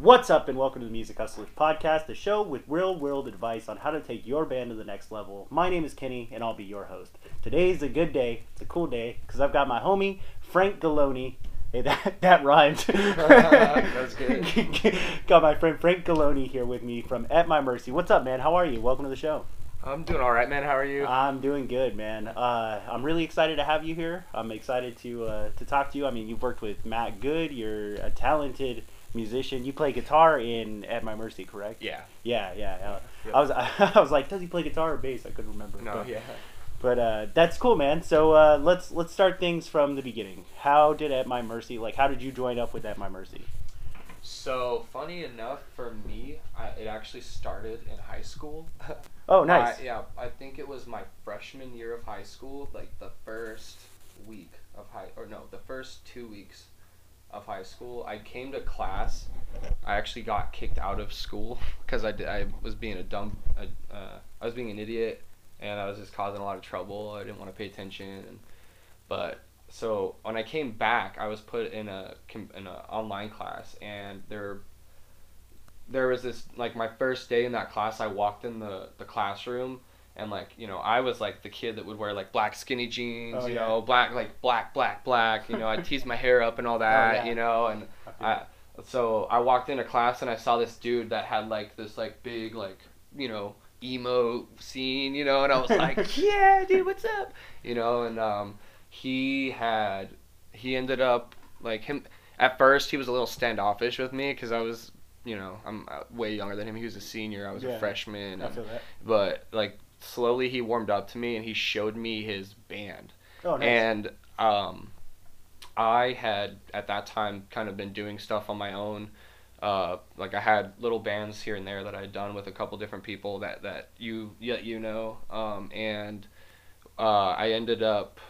What's up, and welcome to the Music Hustlers Podcast, the show with real world advice on how to take your band to the next level. My name is Kenny, and I'll be your host. Today's a good day. It's a cool day because I've got my homie Frank Galoni. Hey, that that rhymed. That's good. got my friend Frank Galoni here with me from At My Mercy. What's up, man? How are you? Welcome to the show. I'm doing all right, man. How are you? I'm doing good, man. Uh, I'm really excited to have you here. I'm excited to uh, to talk to you. I mean, you've worked with Matt Good. You're a talented musician. You play guitar in At My Mercy, correct? yeah. Yeah, yeah. I was I was like, does he play guitar or bass? I couldn't remember. No, but, yeah. But uh, that's cool, man. So uh, let's let's start things from the beginning. How did At My Mercy? Like, how did you join up with At My Mercy? So funny enough, for me, I, it actually started in high school. Oh, nice. I, yeah, I think it was my freshman year of high school, like the first week of high, or no, the first two weeks of high school. I came to class. I actually got kicked out of school because I, did, I was being a dumb, uh, I was being an idiot, and I was just causing a lot of trouble. I didn't want to pay attention, but so when I came back, I was put in a in a online class, and there there was this like my first day in that class. I walked in the the classroom, and like you know I was like the kid that would wear like black skinny jeans, Oh, you yeah. know, black like black black black. You know, I teased my hair up and all that, Oh, yeah. you know, and I so I walked into class and I saw this dude that had like this like big like you know emo scene, you know, and I was like, yeah, dude, what's up, you know, and um, he had he ended up like him at first he was a little standoffish with me because I was you know I'm uh, way younger than him. He was a senior, I was Yeah. a freshman, I and- feel that. but like slowly he warmed up to me and he showed me his band Oh, nice. and um, I had at that time kind of been doing stuff on my own. Uh, like I had little bands here and there that I had done with a couple different people that that you yet you know, um, and uh, I ended up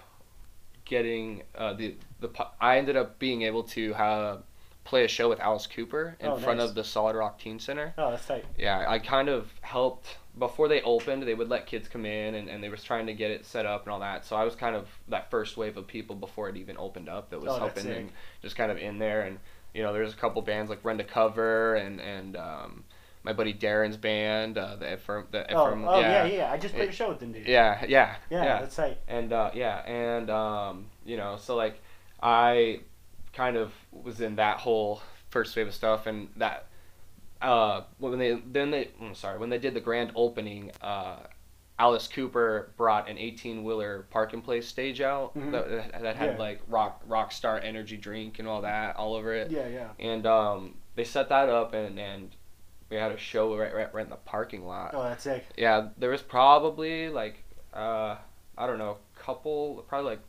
getting uh, the the I ended up being able to have play a show with Alice Cooper in Oh, front nice. of the Solid Rock Teen Center oh, that's tight. yeah, I kind of helped before they opened. They would let kids come in, and, and they was trying to get it set up and all that. So I was kind of that first wave of people before it even opened up that was Oh, helping and just kind of in there. And you know, there's a couple bands like Rent a Cover and and um, my buddy Darren's band, uh, the Ephraim, the Oh, Ephraim, oh yeah. yeah, yeah, I just played It- a show with them, dude. yeah, yeah, yeah, yeah that's tight. and uh, yeah, and um, you know, so like I kind of was in that whole first wave of stuff, and that uh, when they then they I'm sorry when they did the grand opening, uh, Alice Cooper brought an 18 wheeler park and place stage out Mhm. that, that had Yeah. like rock rock star energy drink and all that all over it, Yeah, yeah. and um, they set that up and and we had a show right, right, right in the parking lot. Oh, that's sick. Yeah, there was probably like uh I don't know, a couple probably like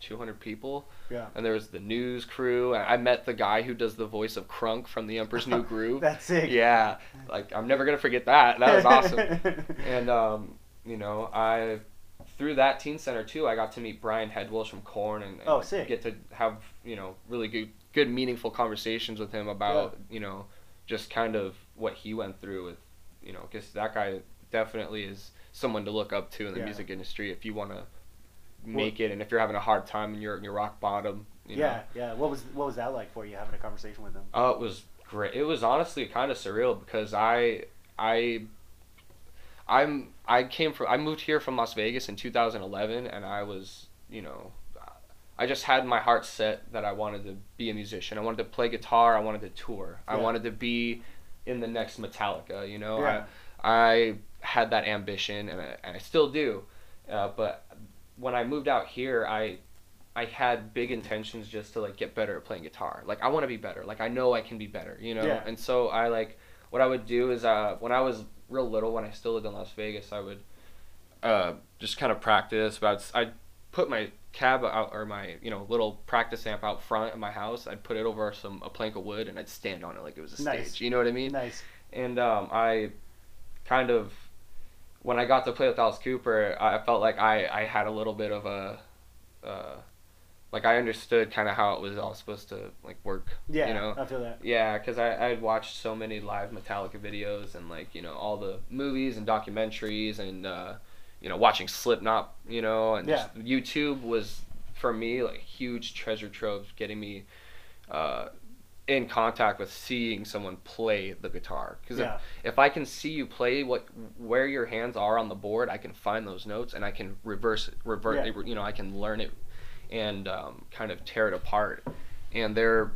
200 people, Yeah. and there was the news crew. I met the guy who does the voice of Kronk from The Emperor's New Groove. That's it. yeah, like I'm never gonna forget that. That was awesome. and um, you know, I through that teen center too, I got to meet Brian Head Welch from Korn and, and Oh, sick. get to have you know really good good meaningful conversations with him about you know just kind of what he went through with you know because that guy definitely is someone to look up to in the Yeah. music industry if you want to make it and if you're having a hard time and you're in your rock bottom you know. yeah, yeah. What was what was that like for you having a conversation with them? Oh, it was great. It was honestly kind of surreal because I I I'm I came from I moved here from Las Vegas in 2011 and I was, you know, I just had my heart set that I wanted to be a musician. I wanted to play guitar, I wanted to tour. I wanted to be in the next Metallica, you know. Yeah. I I had that ambition and I, and I still do. Uh, but when I moved out here, I I had big intentions just to like get better at playing guitar. Like I want to be better. Like I know I can be better, you know. Yeah. And so I like what I would do is uh when I was real little when I still lived in Las Vegas, I would uh just kind of practice. But I'd, I'd put my cab out or my you know little practice amp out front of my house. I'd put it over some a plank of wood and I'd stand on it like it was a Nice. stage. You know what I mean? Nice. and um, I kind of when I got to play with Alice Cooper, I felt like I, I had a little bit of a uh, like I understood kind of how it was all supposed to like work. Yeah, you know. I feel that. Yeah, because I I had watched so many live Metallica videos and like you know all the movies and documentaries and uh, you know watching Slipknot, you know, and just YouTube was for me like huge treasure trove, getting me uh, in contact with seeing someone play the guitar because Yeah. if, if I can see you play what where your hands are on the board, I can find those notes and I can reverse it, revert Yeah. you know, I can learn it and um, kind of tear it apart. And there,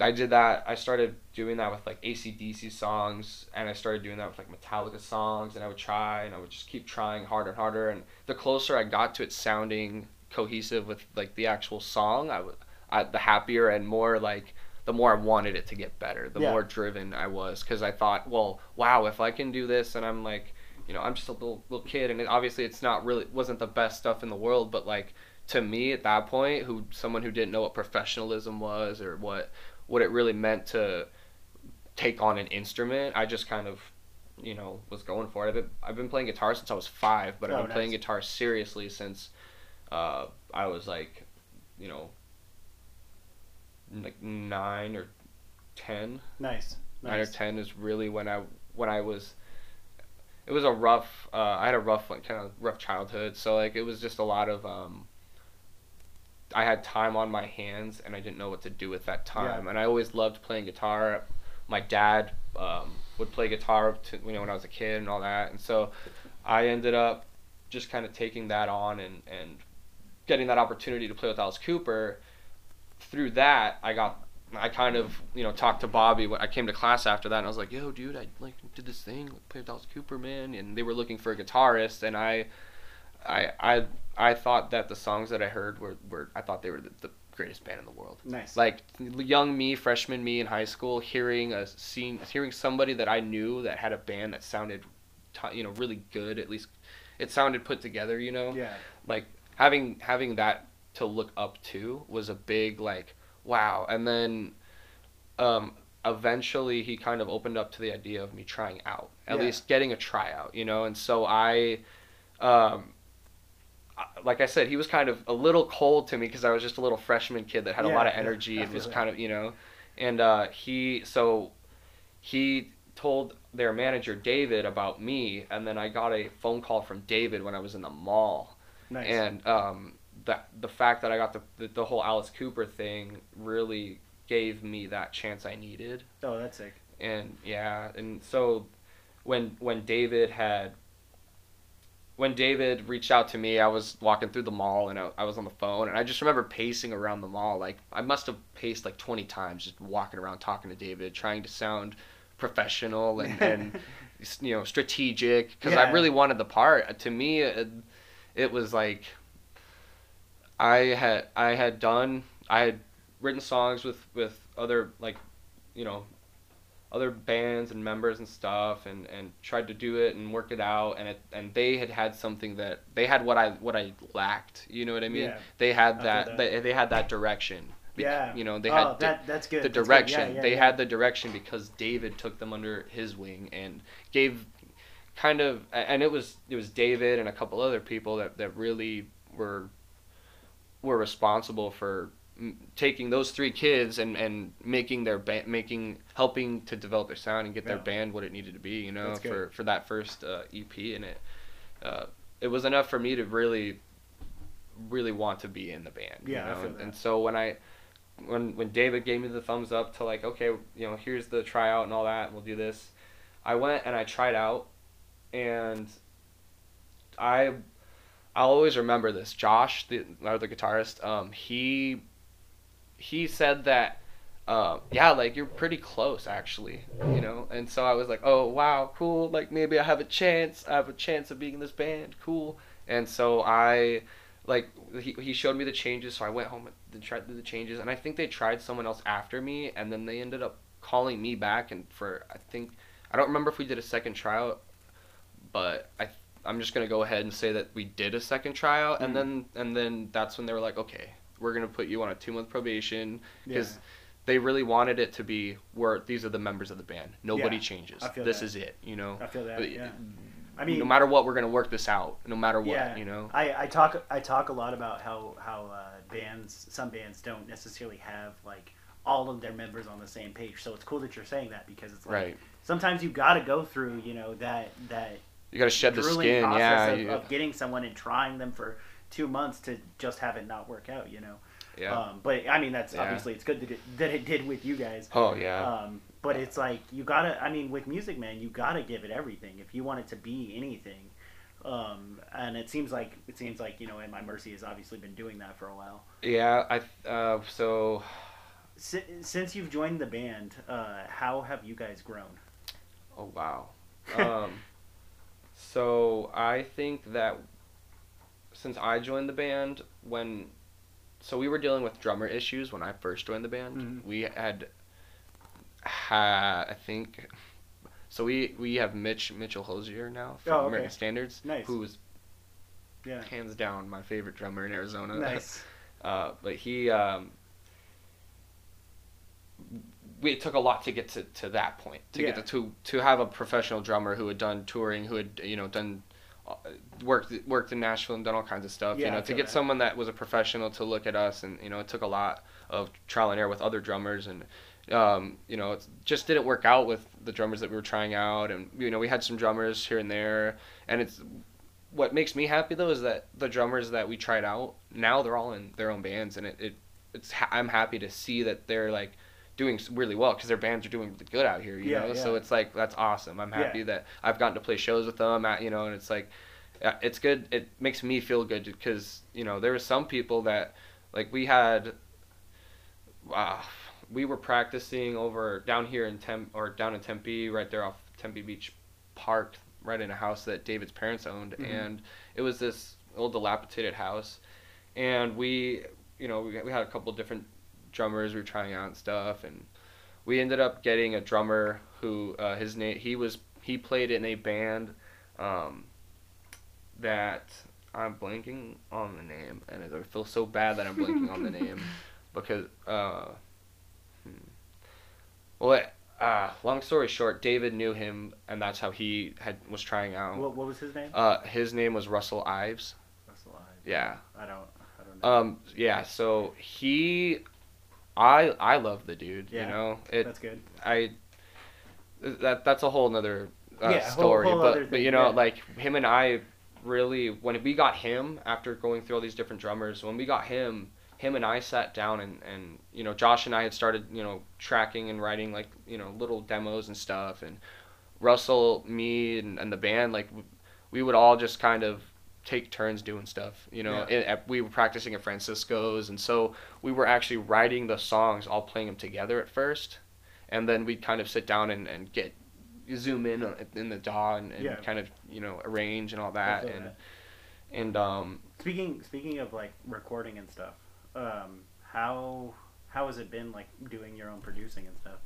I did that. I started doing that with like ACDC songs, and I started doing that with like Metallica songs, and I would try, and I would just keep trying harder and harder. And the closer I got to it sounding cohesive with like the actual song, I would, I, the happier and more like the more I wanted it to get better, the Yeah. more driven I was, because I thought, well, wow, if I can do this, and I'm like, you know, I'm just a little little kid, and it, obviously it's not really wasn't the best stuff in the world, but like to me at that point, who someone who didn't know what professionalism was or what what it really meant to take on an instrument, I just kind of, you know, was going for it. I've been, I've been playing guitar since I was five, but Oh, I've been playing guitar seriously since uh, I was like, you know, like nine or ten. Nice. Nine or ten is really when I when I was. It was a rough. Uh, I had a rough, like, kind of rough childhood. So like, it was just a lot of. Um, I had time on my hands, and I didn't know what to do with that time. yeah. And I always loved playing guitar. My dad um, would play guitar, to, you know, when I was a kid and all that. And so, I ended up just kind of taking that on and and getting that opportunity to play with Alice Cooper. Through that, I got I kind of you know talked to Bobby when I came to class after that, and I was like, "Yo, dude, I like did this thing, like, played with Alice Cooper, man," and they were looking for a guitarist, and I, I, I, I thought that the songs that I heard were, were I thought they were the, the greatest band in the world. Nice. Like young me, freshman me in high school, hearing a scene, hearing somebody that I knew that had a band that sounded, t- you know, really good. At least it sounded put together. You know yeah. like having having that to look up to was a big like wow. And then um eventually he kind of opened up to the idea of me trying out at Yeah. least getting a tryout you know? And so i um like I said, he was kind of a little cold to me because I was just a little freshman kid that had a lot of energy I and was kind of, you know, and uh, he so he told their manager David about me, and then I got a phone call from David when I was in the mall, Nice. and um, that the fact that I got the, the the whole Alice Cooper thing really gave me that chance I needed, oh, that's sick. and yeah, and so when when David had when David reached out to me, I was walking through the mall and I, I was on the phone, and I just remember pacing around the mall. Like I must have paced like twenty times, just walking around talking to David, trying to sound professional and, and you know strategic because I really wanted the part. To me, it, it was like I had I had done I had written songs with with other like you know other bands and members and stuff and and tried to do it and work it out and it and they had had something that they had what I what I lacked you know what I mean Yeah. they had that, that. They, they had that direction Yeah. you know they oh, had that, that's good. the that's good. direction Yeah, yeah, they had the direction because David took them under his wing and gave kind of and it was it was David and a couple other people that that really were were responsible for taking those three kids and and making their band making helping to develop their sound and get their Yeah. band what it needed to be you know for for that first uh, EP and it uh, it was enough for me to really really want to be in the band Yeah, you know? and, and so when I when when David gave me the thumbs up to like okay you know here's the tryout and all that we'll do this I went and I tried out and I I'll always remember this. Josh the or the guitarist um he he said that uh, yeah like you're pretty close actually you know? And so I was like oh wow cool. Like maybe I have a chance. I have a chance of being in this band. Cool. And so I like he, he showed me the changes. So i went home and tried the changes. And i think they tried someone else after me and then they ended up calling me back and for i think i don't remember if we did a second tryout but i i'm just going to go ahead and say that we did a second Mm. and then and then that's when they were like okay we're going to put you on a two month probation because they really wanted it to be where these are the members of the band nobody Yeah, changes I feel this that. is it you know I feel that. But- Yeah. I mean, no matter what we're going to work this out no matter what Yeah. you know I, I talk I talk a lot about how how uh, bands some bands don't necessarily have like all of their members on the same page. So it's cool that you're saying that because it's like right sometimes you've got to go through you know that that You got to shed the skin, yeah. process of, you- of getting someone and trying them for two months to just have it not work out. You know. Yeah. Um, but I mean, that's Yeah. obviously it's good that it, that it did with you guys. oh yeah. Um, but it's like you gotta. I mean, with music, man, you gotta give it everything if you want it to be anything. Um, and it seems like it seems like you know, At My Mercy has obviously been doing that for a while. yeah. I uh, so Si- since you've joined the band, uh, how have you guys grown? oh wow. Um, so I think that since I joined the band when so we were dealing with drummer issues when I first joined the band. Mhm. We had had I think so we we have Mitch Mitchell Hosier now from Oh, okay. American Standards, Nice. who's Yeah. hands down my favorite drummer in Arizona. Nice. Uh, but he, um, it took a lot to get to, to that point to Yeah. get to, to to have a professional drummer who had done touring, who had you know done uh, worked worked in Nashville and done all kinds of stuff. Yeah, you know, to get that. someone that was a professional to look at us, and you know, it took a lot of trial and error with other drummers and. Um, you know, it just didn't work out with the drummers that we were trying out, and you know, we had some drummers here and there, and it's what makes me happy though is that the drummers that we tried out now they're all in their own bands and it, it it's I'm happy to see that they're like doing really well because their bands are doing really good out here you Yeah, know? So it's like that's awesome. I'm happy Yeah. that I've gotten to play shows with them at, you know and it's like it's good. It makes me feel good because you know there were some people that like we had uh, we were practicing over down here in Tem or down in Tempe right there off Tempe Beach Park right in a house that David's parents owned Mhm. and it was this old dilapidated house. And we you know we, we had a couple different drummers were trying out and stuff and we ended up getting a drummer who uh, his name he was he played in a band um, that I'm blanking on the name and I feel so bad that I'm blanking on the name because uh, hmm. well it, uh, long story short David knew him and that's how he had was trying out What, what was his name? uh, his name was Russell Ives Russell Ives. yeah I don't. I don't know. um yeah so he I I love the dude Yeah, you know it That's good. I that that's a whole nother uh, Yeah, story. whole other but but thing, you know, yeah. like him and I really when we got him after going through all these different drummers, when we got him, him and I sat down and and you know Josh and I had started you know tracking and writing like you know little demos and stuff, and Russell, me, and, and the band like we would all just kind of take turns doing stuff you know Yeah. and, at- we were practicing at francisco's and so we were actually writing the songs all playing them together at first and then we'd kind of sit down and, and get zoom in on- in the DAW and, and Yeah. kind of you know arrange and all that and that. and um Speaking speaking of like recording and stuff, um, how how has it been like doing your own producing and stuff?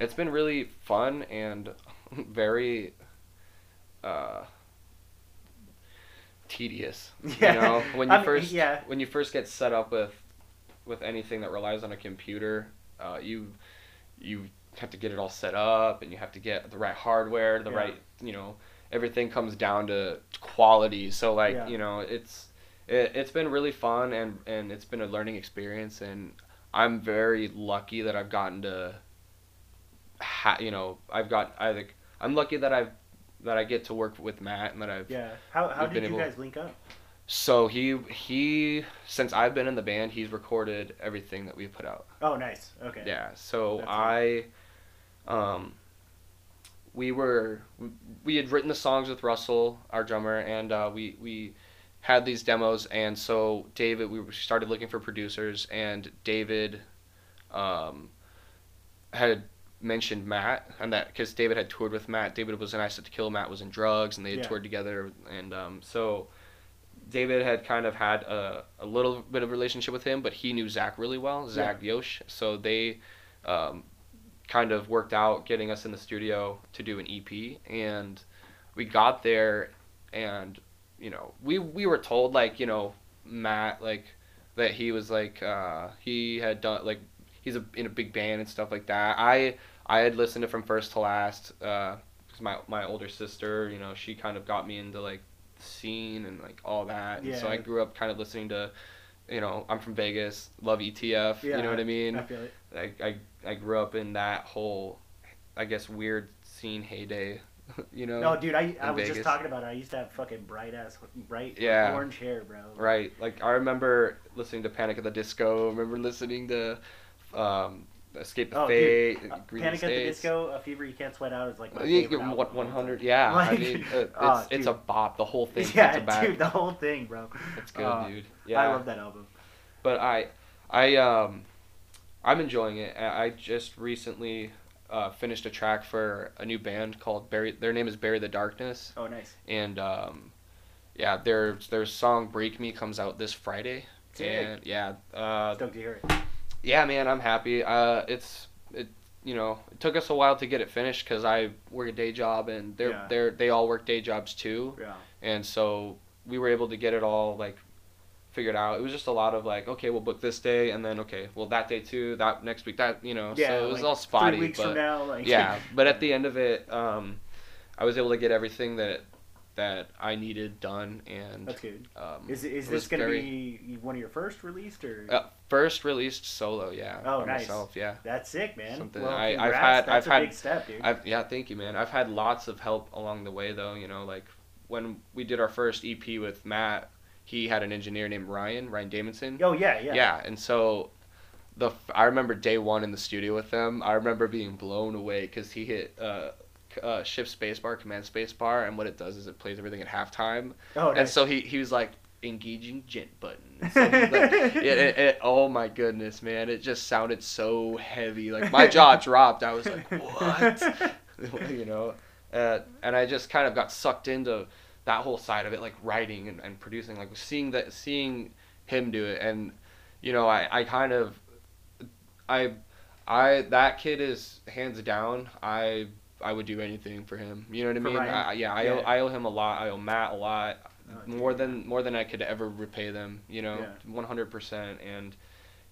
it's been really fun and very uh tedious Yeah. you know when you I mean, first yeah. when you first get set up with with anything that relies on a computer uh, you you have to get it all set up and you have to get the right hardware the Yeah. right you know everything comes down to quality so like Yeah. you know it's it, it's been really fun and and it's been a learning experience and i'm very lucky that i've gotten to ha- you know i've got i think i'm lucky that i've that i get to work with matt and that i've Yeah. How how did been you guys link up? so he he since I've been in the band, he's recorded everything that we put out. Oh, nice. Okay. Yeah. So That's I, um, we were we, we had written the songs with Russell, our drummer, and uh, we we had these demos, and so David, we started looking for producers, and David, um, had mentioned Matt, and that because David had toured with Matt. David was in Ice to Kill. Matt was in Drugs, and they had Yeah. toured together, and um, so. David had kind of had a, a little bit of relationship with him, but he knew Zach really well, Zach Yosh. So they um, kind of worked out getting us in the studio to do an EP, and we got there, and you know we we were told like you know Matt like that he was like uh, he had done like he's a, in a big band and stuff like that. I I had listened to from first to last because my my older sister you know she kind of got me into like the scene and like all that, and so I grew up kind of listening to. You know, I'm from Vegas. Love ETF. Yeah, you know what I mean? I feel it. I, I I grew up in that whole, I guess weird scene heyday you know. No, dude, I, I was just talking about it. I used to have fucking bright ass, bright Yeah. orange hair, bro. Right. Like I remember listening to Panic at the Disco. I remember listening to um, Escape the Oh, Fate, dude, uh, Panic at the Disco, A Fever You Can't Sweat Out is like my Yeah, favorite album. one- 100 time. yeah i mean uh, it's, oh, it's a bop the whole thing Yeah, to back. dude, the whole thing, bro. it's good uh, dude yeah I love that album. but i i um i'm enjoying it i just recently uh, finished a track for a new band called Barry. Their name is Bury the Darkness, Oh, nice. and um, yeah, their their song "Break Me" comes out this Friday, Sick. and yeah, uh, Stoked to hear it. Yeah, man, I'm happy. Uh, it's it, you know, it took us a while to get it finished because I work a day job and they're Yeah. they're they all work day jobs too, Yeah. and so we were able to get it all like figured out. It was just a lot of like, okay, we'll book this day, and then okay, well that day too, that next week, that you know, Yeah, so it was like, all spotty, Three weeks but from now, like yeah, but at the end of it, um, I was able to get everything that that I needed done, and that's good. um, Is is this gonna very- be one of your first released or? uh, first released solo, yeah, Oh, nice. myself, yeah. That's sick, man. Something well, I- I've congrats. had- That's I've a had- big step, dude. I've yeah, thank you, man. I've had lots of help along the way, though. You know, like when we did our first EP with Matt, he had an engineer named Ryan, Ryan Damonson. oh yeah, yeah. Yeah, and so the I remember day one in the studio with them. I remember being blown away because he hit uh, uh, shift spacebar, command spacebar, and what it does is it plays everything at halftime. Oh, And so he he was like engaging gent button. So like, it, it, it, oh my goodness, man! It just sounded so heavy. Like my jaw dropped. I was like, what? you know, uh, and I just kind of got sucked into that whole side of it, like writing and, and producing, like seeing that, seeing him do it, and you know, I, I kind of, I, I that kid is hands down. I I would do anything for him. You know what I mean? I, yeah, I Yeah. owe I owe him a lot. I owe Matt a lot Oh, more than more than I could ever repay them. You know, one hundred percent. And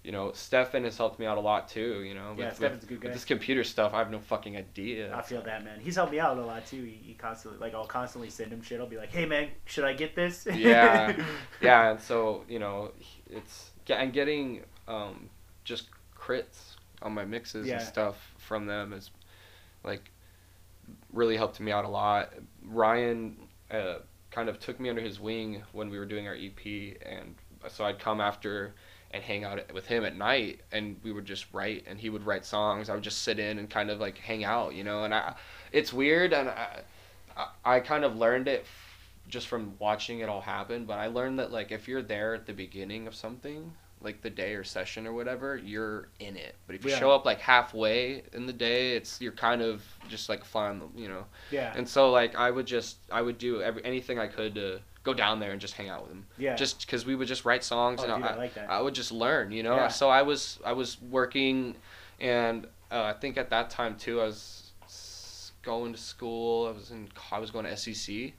you know, Stefan has helped me out a lot too. You know, with, Yeah, Stefan's a good guy. With this computer stuff, I have no fucking idea. I feel that man. He's helped me out a lot too. He, he constantly like I'll constantly send him shit. I'll be like, hey man, should I get this? Yeah. yeah, and so you know, it's and getting um, just crits on my mixes Yeah. and stuff from them is like really helped me out a lot. Ryan uh, kind of took me under his wing when we were doing our EP, and so I'd come after and hang out with him at night, and we would just write, and he would write songs. I would just sit in and kind of like hang out, you know. And I, it's weird, and I, I, I kind of learned it just from watching it all happen. But I learned that like if you're there at the beginning of something, like the day or session or whatever, you're in it. But if you Yeah. show up like halfway in the day, it's you're kind of just like flying, you know. yeah. And so like I would just I would do every anything I could to go down there and just hang out with him. Yeah. Just because we would just write songs oh, and dude, I, I like that. I would just learn, you know. Yeah. So I was I was working, and uh, I think at that time too I was going to school. I was in I was going to SEC,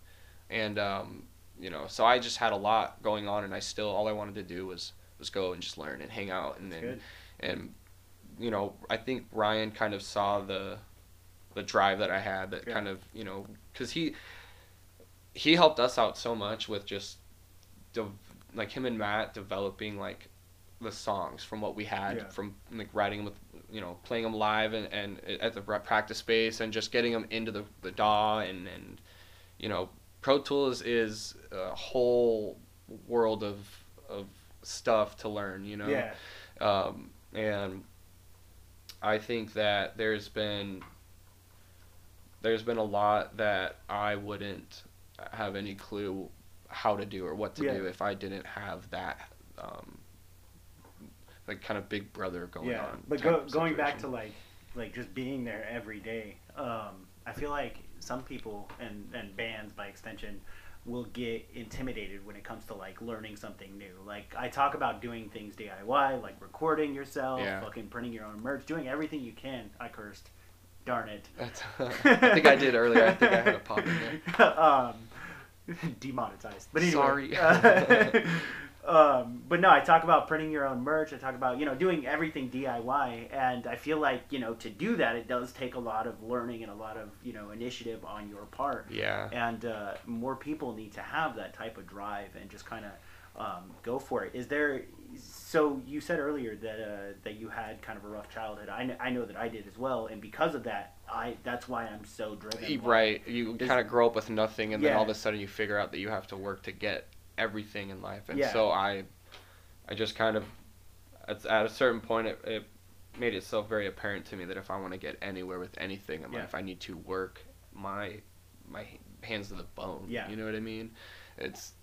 and um, you know so I just had a lot going on, and I still all I wanted to do was was go and just learn and hang out, and That's then good. and you know I think Ryan kind of saw the the drive that I had that Yeah. kind of you know because he he helped us out so much with just de- like him and Matt developing like the songs from what we had Yeah. from like writing them with you know playing them live and, and at the practice space and just getting them into the the DAW and and you know Pro Tools is a whole world of of stuff to learn you know Yeah. um, and I think that there's been there's been a lot that I wouldn't have any clue how to do or what to Yeah. do if I didn't have that um, like kind of big brother going yeah. on. But go, going back to like like just being there every day, um, I feel like some people and and bands by extension will get intimidated when it comes to like learning something new. Like I talk about doing things DIY, like recording yourself, Yeah. fucking printing your own merch, doing everything you can. I cursed. Darn it. That's, I think I did earlier. I think I had a pop in there. um, demonetized. But anyway, Sorry. Um, but no, I talk about printing your own merch. I talk about you know doing everything DIY, and I feel like you know to do that it does take a lot of learning and a lot of you know initiative on your part. Yeah. And uh, more people need to have that type of drive and just kind of um, go for it. Is there? So you said earlier that uh, that you had kind of a rough childhood. I know, I know that I did as well, and because of that, I that's why I'm so driven. Like, right. You kind of grow up with nothing, and then all of a sudden you figure out that you have to work to get everything in life. And Yeah. so I, I just kind of, at, at a certain point, it, it made itself very apparent to me that if I want to get anywhere with anything in Yeah. life, I need to work my my hands to the bone. Yeah. You know what I mean? It's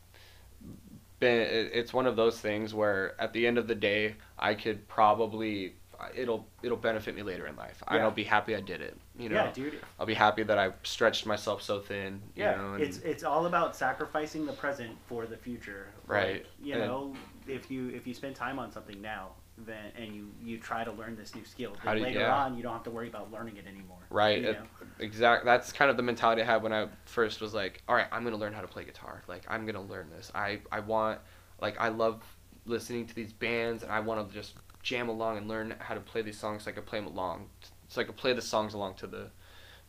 been it's one of those things where at the end of the day, I could probably it'll it'll benefit me later in life. Yeah. I'll be happy I did it. You know. yeah, dude. I'll be happy that I stretched myself so thin. You Yeah, know, and it's it's all about sacrificing the present for the future. Right. Like, you And- know, if you if you spend time on something now, then and you you try to learn this new skill, then do later yeah. on you don't have to worry about learning it anymore. right. You know? exact. That's kind of the mentality I had when I first was like, all right, I'm gonna learn how to play guitar. Like I'm gonna learn this. I I want like I love listening to these bands and I want to just jam along and learn how to play these songs so I could play them along, so I could play the songs along to the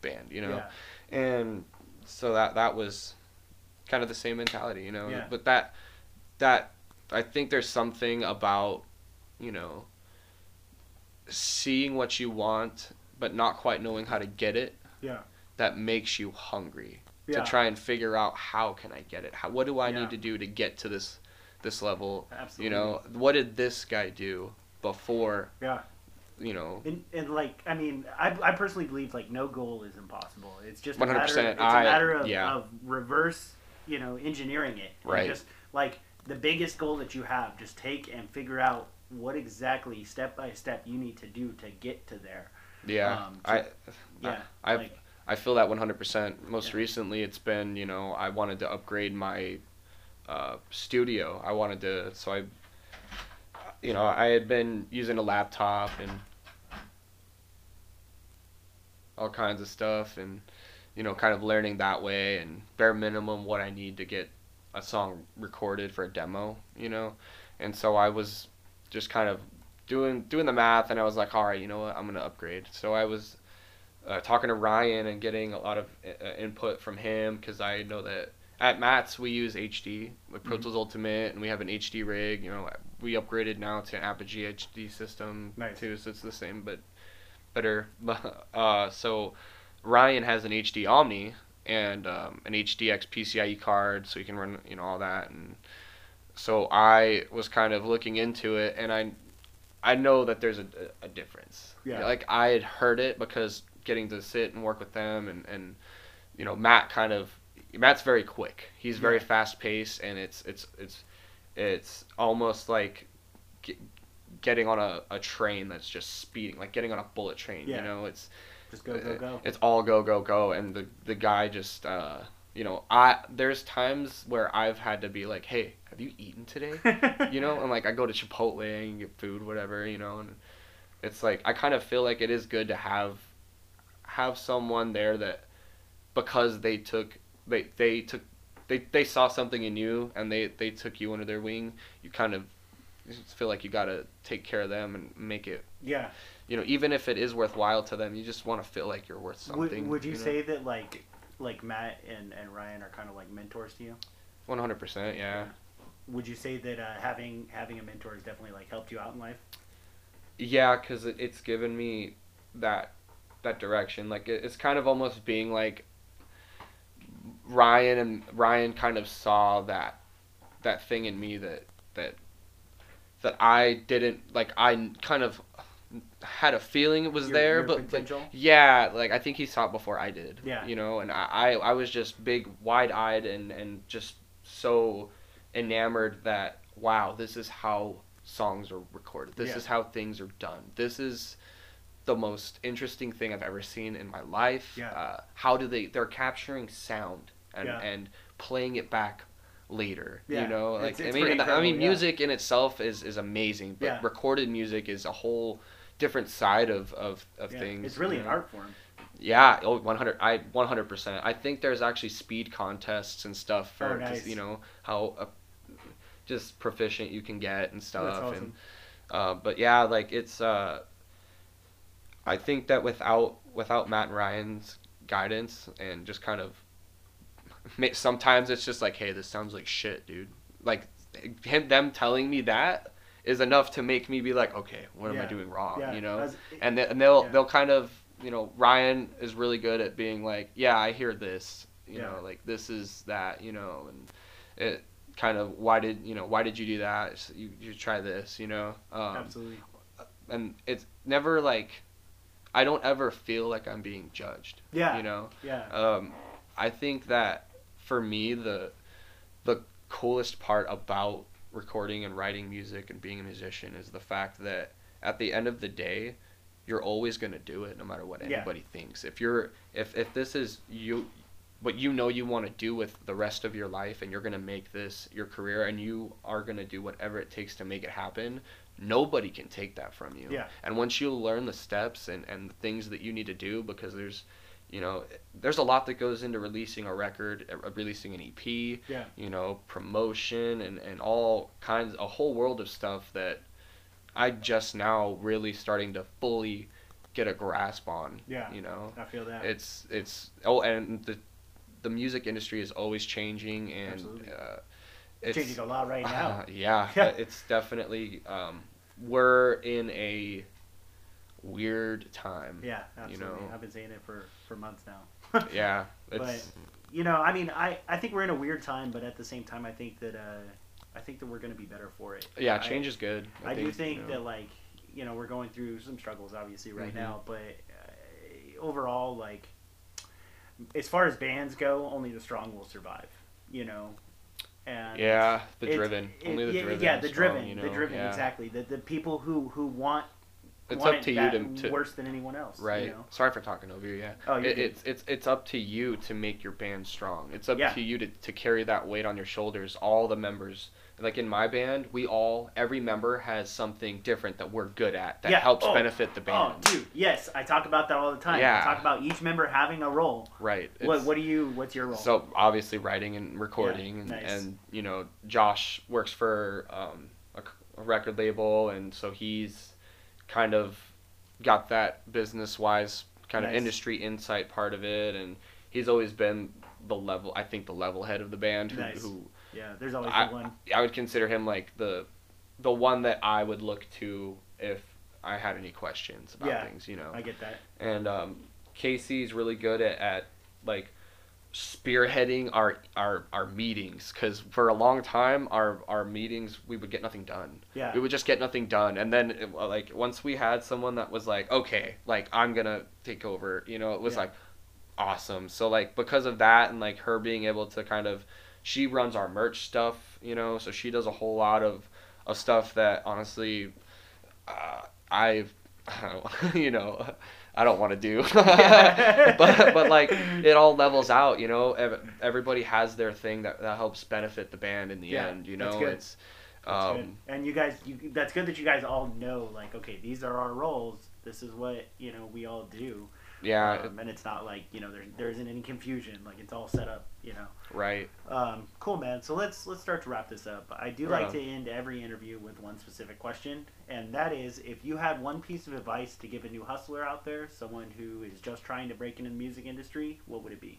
band. You know. Yeah. and so that that was kind of the same mentality, you know. Yeah. But that that I think there's something about you know seeing what you want but not quite knowing how to get it Yeah. that makes you hungry Yeah. to try and figure out how can I get it? How what do I need to do to get to this this level? Absolutely. You know, what did this guy do before, Yeah. you know, And, and like I mean, I, I personally believe like no goal is impossible. It's just a 100%. matter. It's I- a matter of, yeah. of reverse, you know, engineering it. Right. Just like the biggest goal that you have, just take and figure out what exactly step by step you need to do to get to there. yeah. Um, I Yeah. I like, I feel that 100%. Most Yeah. recently, it's been, you know, I wanted to upgrade my uh, studio. I wanted to, so I, you know, I had been using a laptop and all kinds of stuff and, you know, kind of learning that way and bare minimum what I need to get a song recorded for a demo, you know? And so I was just kind of doing doing the math and I was like, all right, you know what, I'm going to upgrade. So I was uh, talking to Ryan and getting a lot of uh, input from him because I know that at Matt's we use HD with Pro Mhm. Tools Ultimate and we have an HD rig. You know, we upgraded now to an Apogee HD system Nice. too, so it's the same but better. uh, so Ryan has an HD Omni and um, an HDX PCIe card, so you can run you know all that and so I was kind of looking into it and I I know that there's a, a difference. Yeah. Like I had heard it because getting to sit and work with them and, and you know Matt kind of Matt's very quick. He's very Yeah. fast paced and it's it's it's it's almost like ge- getting on a, a train that's just speeding, like getting on a bullet train. Yeah. You know, it's just go go go. it's all go go go, and the the guy just uh, you know I there's times where I've had to be like, hey, have you eaten today? you know, and like I go to Chipotle and get food, whatever, you know, and it's like I kind of feel like it is good to have have someone there that because they took they they took they they saw something in you and they they took you under their wing, you kind of feel like you got to take care of them and make it yeah. you know even if it is worthwhile to them you just want to feel like you're worth something Would, would you, know? say that like like Matt and, and Ryan are kind of like mentors to you? 100% yeah Would you say that uh, having having a mentor has definitely like helped you out in life? Yeah, because it, it's given me that that direction. Like it, it's kind of almost being like Ryan and Ryan kind of saw that that thing in me that that that I didn't like. I kind of had a feeling it was Your- there, your but, potential? yeah, like I think he saw it before I did. Yeah. you know, and I I, I was just big, wide eyed, and and just so enamored that wow, this is how songs are recorded. This Yeah. is how things are done. This is the most interesting thing I've ever seen in my life. Yeah. Uh, how do they? They're capturing sound and Yeah. and playing it back later. Yeah. You know, like it's I mean, and I mean, incredible, yeah. music in itself is is amazing, but Yeah. recorded music is a whole different side of of, of Yeah. things. It's really an know? art form. Yeah, oh, 100 I 100%. I think there's actually speed contests and stuff for Oh, nice. you know how uh, just proficient you can get and stuff That's and awesome. uh, but yeah, like it's uh I think that without without Matt and Ryan's guidance and just kind of sometimes it's just like, hey, this sounds like shit, dude. Like him them telling me that is enough to make me be like, okay, what am I doing wrong, Yeah. you know? As- and, they, and they'll Yeah. they'll kind of you know, Ryan is really good at being like, yeah, I hear this, you Yeah. know, like this is that, you know, and it kind of why did you know why did you do that? You you try this, you know, um, Absolutely. and it's never like I don't ever feel like I'm being judged. Yeah. You know, Yeah. um, I think that for me the the coolest part about recording and writing music and being a musician is the fact that at the end of the day you're always going to do it no matter what Yeah. anybody thinks if you're if if this is you what you know you want to do with the rest of your life and you're going to make this your career and you are going to do whatever it takes to make it happen nobody can take that from you Yeah. and once you learn the steps and and the things that you need to do because there's you know there's a lot that goes into releasing a record uh, releasing an ep Yeah. you know promotion and and all kinds a whole world of stuff that i just now really starting to fully get a grasp on Yeah. you know I feel that. it's it's oh and the the music industry is always changing and Absolutely. uh, It's changing a lot right now. uh, yeah, Yeah. it's definitely um, we're in a weird time. yeah, absolutely. know. I've been saying it for for months now. Yeah, But you know, I mean, I I think we're in a weird time, but at the same time, I think that uh, I think that we're going to be better for it. yeah, I- change is good. I, do think you know. that like you know we're going through some struggles obviously right Mhm. now, but uh, overall like as far as bands go, only the strong will survive. You know, and yeah, the driven, it- only the yeah, driven. yeah, the strong, driven, you the driven, yeah. exactly. The the people who who want It's up to you to, to worse than anyone else. right. You know? Sorry for talking over you. Yeah, Oh, it, it's it's it's up to you to make your band strong. It's up Yeah. to you to to carry that weight on your shoulders. All the members. Like in my band, we all every member has something different that we're good at that Yeah. helps Oh. benefit the band. Oh, dude, yes, I talk about that all the time. Yeah. I talk about each member having a role. Right. What It's- what do you? What's your role? So obviously writing and recording, and, nice. and you know Josh works for um, a record label, and so he's kind of got that business wise kind of industry insight part of it, and he's always been the level. I think the level head of the band, who, Nice. who yeah, there's always I, the one. I would consider him like the the one that I would look to if I had any questions about Yeah. things, you know I get that. and um, Casey's really good at, at like spearheading our our, our meetings because for a long time our our meetings we would get nothing done Yeah. we would just get nothing done and then it- like once we had someone that was like okay like i'm gonna take over you know it was Yeah. like awesome so like because of that and like her being able to kind of she runs our merch stuff you know so she does a whole lot of of stuff that honestly uh, i've you know i don't want to do but but like it all levels out you know everybody has their thing that, that helps benefit the band in the Yeah, end you that's know good. it's That's um good. And you guys, you, that's good that you guys all know, like, okay, these are our roles. This is what you know we all do. Yeah um, and it's not like you know there there isn't any confusion. Like it's all set up. You know. right Um, cool, man. So let's let's start to wrap this up. I do Right like on. to end every interview with one specific question, and that is, if you had one piece of advice to give a new hustler out there, someone who is just trying to break into the music industry, what would it be?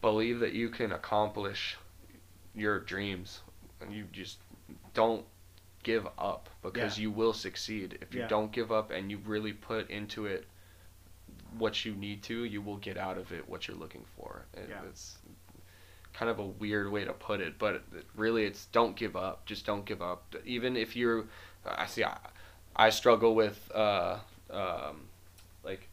believe that you can accomplish your dreams and you just don't give up because Yeah. you will succeed if you Yeah. don't give up and you really put into it what you need to you will get out of it what you're looking for And Yeah. it's kind of a weird way to put it but really it's don't give up just don't give up even if you're i see i, I struggle with uh um like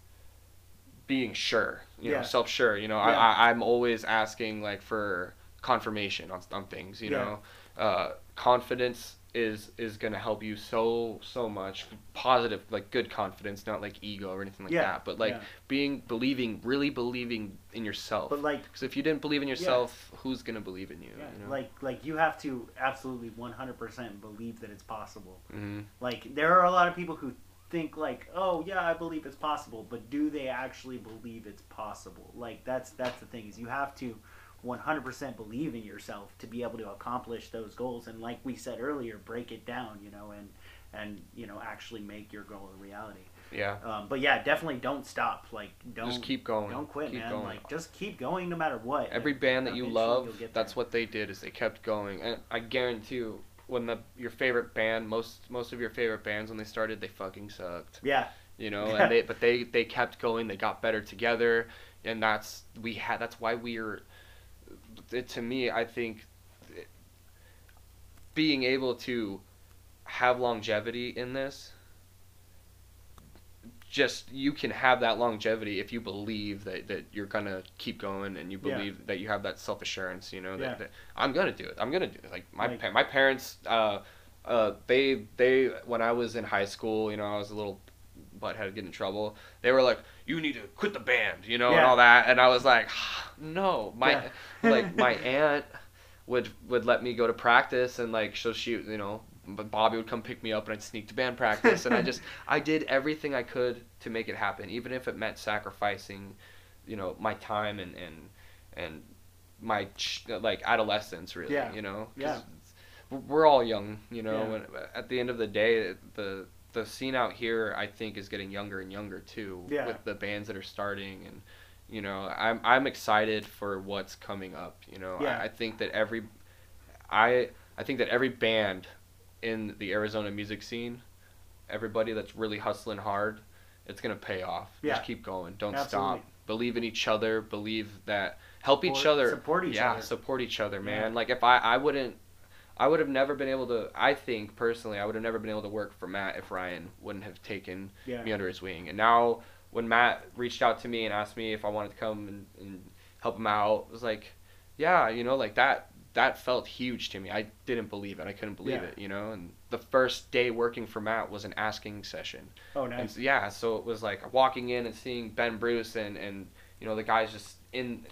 being sure you Yeah. know self sure you know Yeah. I, I i'm always asking like for confirmation on, on things you know uh confidence is is going to help you so so much positive like good confidence not like ego or anything like Yeah, that but like yeah. being believing really believing in yourself But like, because if you didn't believe in yourself who's going to believe in you, yeah, you know? like like you have to absolutely one hundred percent believe that it's possible. hmm Like there are a lot of people who think like, oh yeah, I believe it's possible, but do they actually believe it's possible? Like that's that's the thing is you have to 100% believe in yourself to be able to accomplish those goals and like we said earlier break it down you know and and you know actually make your goal a reality yeah um, but yeah definitely don't stop like don't just keep going don't quit keep man going. like just keep going no matter what every and band that you love that's what they did is they kept going and i guarantee you when the your favorite band, most most of your favorite bands when they started, they fucking sucked. Yeah. You know, and they but they they kept going. They got better together, and that's we had. That's why we're. It, to me, I think. It, being able to have longevity in this just you can have that longevity if you believe that, that you're gonna keep going and you Yeah. believe that you have that self assurance. You know that, Yeah. that I'm gonna do it. I'm gonna do it. Like my Like- pa- my parents, uh, uh, they they when I was in high school, you know, I was a little butthead get in trouble. They were like, "You need to quit the band," you know, and all that. And I was like, ah, "No, my Yeah. like my aunt would would let me go to practice and like so she you know but Bobby would come pick me up and I'd sneak to band practice and I just I did everything I could to make it happen even if it meant sacrificing you know my time and and and my ch- like adolescence really Yeah. you know Yeah. we're all young you know Yeah. and uh, at the end of the day the the scene out here I think is getting younger and younger too Yeah. with the bands that are starting and you know i'm i'm excited for what's coming up you know Yeah. I, I think that every i i think that every band in the arizona music scene everybody that's really hustling hard it's going to pay off Yeah. just keep going don't Absolutely. stop believe in each other believe that help each other support each yeah other. support each other Yeah. man like if i i wouldn't I would have never been able to. I think personally, I would have never been able to work for Matt if Ryan wouldn't have taken Yeah. me under his wing. And now, when Matt reached out to me and asked me if I wanted to come and, and help him out, it was like, yeah, you know, like that. That felt huge to me. I didn't believe it. I couldn't believe Yeah. it. You know, and the first day working for Matt was an asking session. Oh, And nice. so, yeah, so it was like walking in and seeing Ben Bruce and and you know the guys just in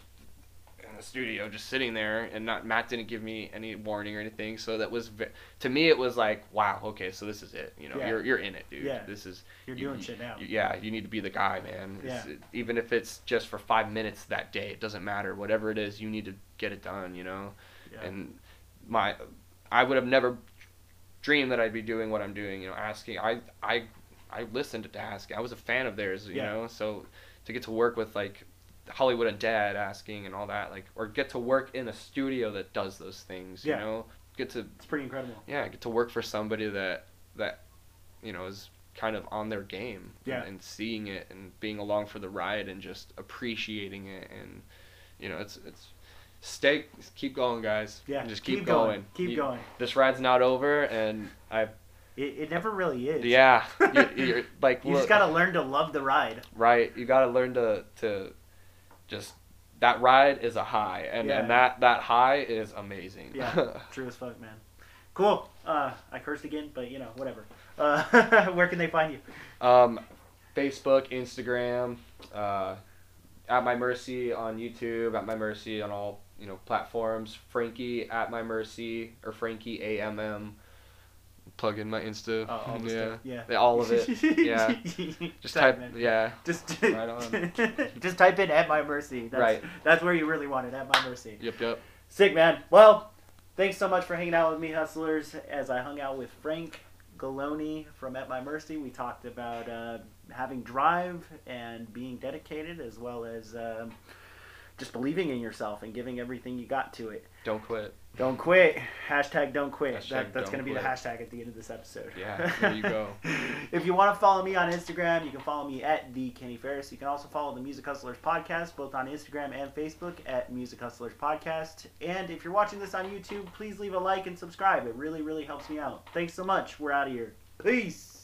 in the studio just sitting there and not Matt didn't give me any warning or anything. So that was to me it was like wow, okay, so this is it. You know, Yeah. you're you're in it, dude. Yeah. This is You're you- doing you- shit now. you- yeah, you need to be the guy, man. It's- Yeah. it- even if it's just for five minutes that day, it doesn't matter. Whatever it is, you need to get it done. You know, Yeah. and my I would have never dreamed that I'd be doing what I'm doing. You know, asking I I I listened to Ask. I was a fan of theirs. You Yeah. know, so to get to work with like Hollywood Undead asking and all that, like, or get to work in a studio that does those things. Yeah. You know, get to It's pretty incredible. yeah, get to work for somebody that that you know is kind of on their game Yeah. and, and seeing it and being along for the ride and just appreciating it and you know it's it's stay keep going guys Yeah. just keep, going, Keep You- going. this ride's not over and i It, it never really is. yeah you, you're like You look, just gotta learn to love the ride. right you gotta learn to to just that ride is a high and, Yeah. and that that high is amazing Yeah. True as fuck, man. Cool. Uh, I cursed again, but you know, whatever. Uh, where can they find you? Um, Facebook, Instagram, uh, at my mercy on YouTube, at my mercy on all you know platforms. Frankie at my mercy or Frankie A M M. Plug in my Insta. Oh, all yeah. Yeah. Yeah, all of it. Yeah. Just type. man. Yeah. Just Right on. just type in at my mercy. That's, Right. That's where you really want it. At my mercy. Yep. Yep. Sick man. Well, thanks so much for hanging out with me, hustlers. As I hung out with Frank Galoni from At My Mercy, we talked about uh, having drive and being dedicated, as well as um, just believing in yourself and giving everything you got to it. Don't quit. Don't quit. Hashtag don't quit. Hashtag that, that's going to be the hashtag at the end of this episode. Yeah, there you go. if you want to follow me on Instagram, you can follow me at the Kenny Ferris. You can also follow the Music Hustlers podcast both on Instagram and Facebook at Music Hustlers Podcast. And if you're watching this on YouTube, please leave a like and subscribe. It really, really helps me out. Thanks so much. We're out of here. Peace.